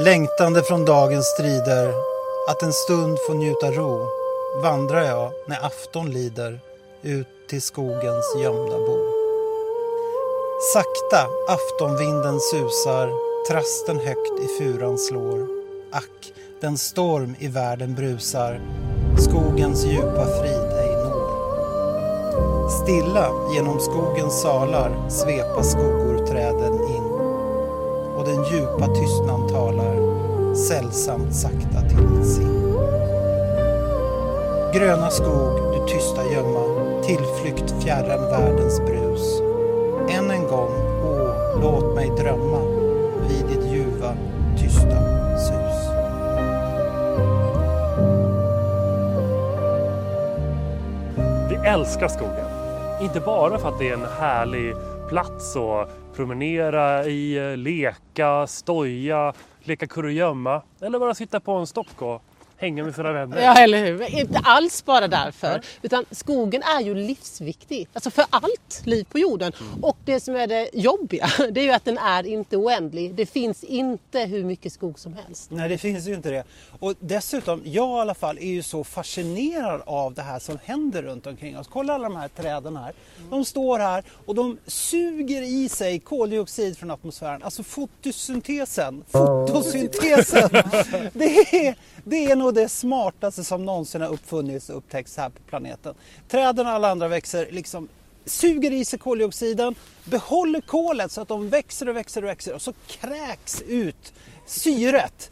Längtande från dagens strider, att en stund få njuta ro, vandrar jag när afton lider ut till skogens gömda bo. Sakta aftonvinden susar, trasten högt i furan slår. Ack, den storm i världen brusar, skogens djupa frid ej når. Stilla genom skogens salar svepa skuggor träden in den djupa tystnaden talar sällsamt sakta till mitt sinn. Gröna skog, du tysta gömma, tillflykt fjärran världens brus. Än en gång, åh, låt mig drömma vid ditt ljuva, tysta sus. Vi älskar skogen. Inte bara för att det är en härlig plats att promenera i, eh, leka, stoja, leka kurragömma eller bara sitta på en stock och hänga med sina vänner. Ja, eller hur? Inte alls bara därför. Utan skogen är ju livsviktig. Alltså för allt liv på jorden. Och det som är det jobbiga, det är ju att den är inte oändlig. Det finns inte hur mycket skog som helst. Nej, det finns ju inte det. Och dessutom, jag i alla fall är ju så fascinerad av det här som händer runt omkring oss. Kolla alla de här träden här. De står här och de suger i sig koldioxid från atmosfären. Alltså fotosyntesen. Fotosyntesen! Det är, det är nog det smartaste som någonsin har uppfunnits och upptäckts här på planeten. Träden och alla andra växer liksom suger i sig koldioxiden, behåller kolet så att de växer och växer och växer och så kräks ut syret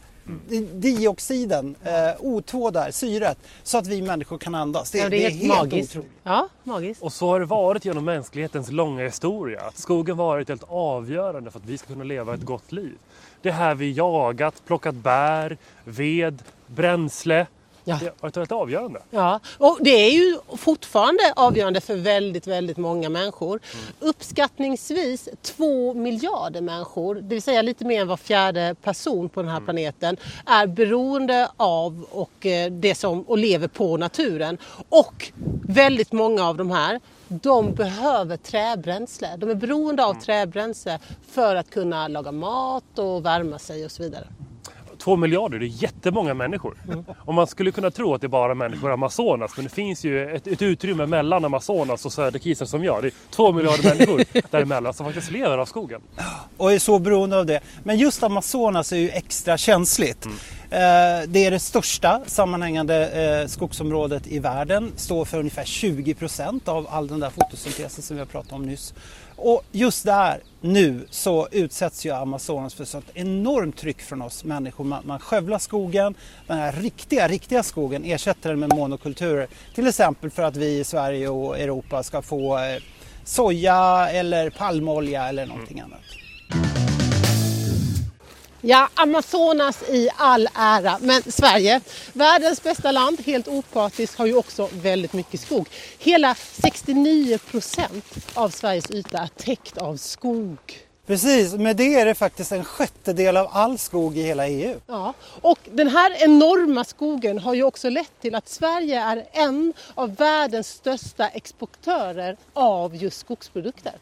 dioxiden, eh, O2 där, syret, så att vi människor kan andas. Det, Ja, det är helt magiskt. otroligt. Ja, magiskt. Och så har det varit genom mänsklighetens långa historia. Att skogen varit helt avgörande för att vi ska kunna leva ett gott liv. Det är här vi jagat, plockat bär, ved, bränsle. Ja. Det har varit avgörande. Ja, och det är ju fortfarande avgörande för väldigt, väldigt många människor. Uppskattningsvis två miljarder människor, det vill säga lite mer än var fjärde person på den här planeten, är beroende av och, eh, det som, och lever på naturen. Och väldigt många av de här de behöver träbränsle. De är beroende av träbränsle för att kunna laga mat och värma sig och så vidare. Två miljarder, det är jättemånga människor. Och man skulle kunna tro att det är bara människor i Amazonas. Men det finns ju ett, ett utrymme mellan Amazonas och söderkisen som jag. Det är två miljarder människor däremellan som faktiskt lever av skogen. och är så beroende av det. Men just Amazonas är ju extra känsligt. Mm. Eh, det är det största sammanhängande eh, skogsområdet i världen. Står för ungefär 20 procent av all den där fotosyntesen som vi har pratat om nyss. Och just där nu så utsätts ju Amazonas för så ett enormt tryck från oss människor. Man, man skövlar skogen, den här riktiga, riktiga skogen, ersätter den med monokulturer. Till exempel för att vi i Sverige och Europa ska få eh, soja eller palmolja eller någonting annat. Ja, Amazonas i all ära, men Sverige, världens bästa land, helt opartiskt, har ju också väldigt mycket skog. Hela 69 procent av Sveriges yta är täckt av skog. Precis, med det är det faktiskt en sjättedel av all skog i hela EU. Ja, och den här enorma skogen har ju också lett till att Sverige är en av världens största exportörer av just skogsprodukter.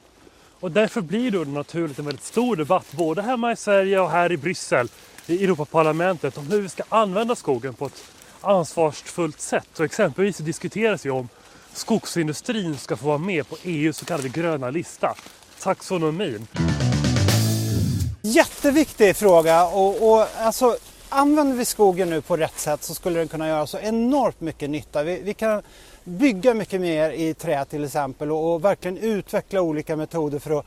Och därför blir det naturligt en väldigt stor debatt både hemma i Sverige och här i Bryssel i Europaparlamentet om hur vi ska använda skogen på ett ansvarsfullt sätt. Och exempelvis diskuteras ju om skogsindustrin ska få vara med på EUs så kallade gröna lista, taxonomin. Jätteviktig fråga och, och alltså, använder vi skogen nu på rätt sätt så skulle den kunna göra så enormt mycket nytta. Vi, vi kan bygga mycket mer i trä till exempel och, och verkligen utveckla olika metoder för att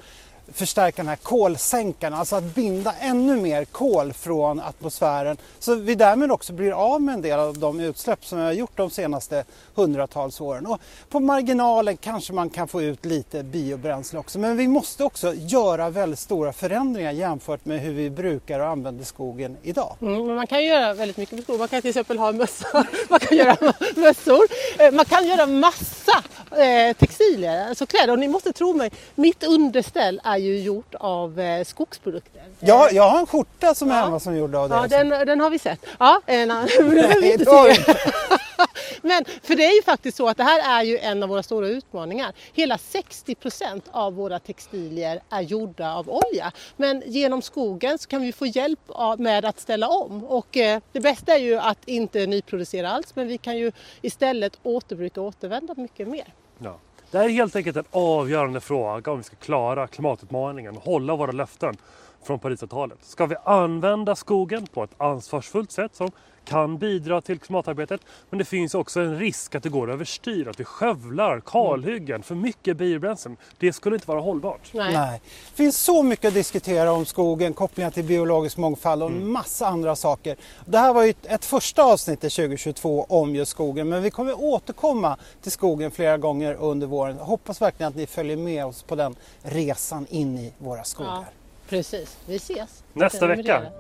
förstärka den här kolsänkan, alltså att binda ännu mer kol från atmosfären så vi därmed också blir av med en del av de utsläpp som vi har gjort de senaste hundratals åren. Och på marginalen kanske man kan få ut lite biobränsle också men vi måste också göra väldigt stora förändringar jämfört med hur vi brukar och använder skogen idag. Mm, men man kan ju göra väldigt mycket med skog. Man kan till exempel ha mössor, man kan göra mössor, eh, man kan göra massa eh, textilier, alltså kläder. Och ni måste tro mig, mitt underställ är ju gjort av eh, skogsprodukter. Jag, jag har en skjorta som är Ja. hemma som är gjord av det. Ja, också. den, den har vi sett. Ja, en annan. Nej, det har vi. Men för det är ju faktiskt så att det här är ju en av våra stora utmaningar. Hela 60 procent av våra textilier är gjorda av olja. Men genom skogen så kan vi få hjälp med att ställa om. Och eh, det bästa är ju att inte nyproducera alls men vi kan ju istället återbruka och återvända mycket mer. Ja. Det här är helt enkelt en avgörande fråga om vi ska klara klimatutmaningen och hålla våra löften från Parisavtalet. Ska vi använda skogen på ett ansvarsfullt sätt som kan bidra till klimatarbetet men det finns också en risk att det går överstyr, att vi skövlar kalhyggen för mycket biobränslen. Det skulle inte vara hållbart. Nej. Nej. Det finns så mycket att diskutera om skogen, kopplingar till biologisk mångfald och en massa andra saker. Det här var ju ett- ett första avsnitt i 2022 om just skogen men vi kommer återkomma till skogen flera gånger under våren. Hoppas verkligen att ni följer med oss på den resan in i våra skogar. Ja, precis. Vi ses. Nästa vecka.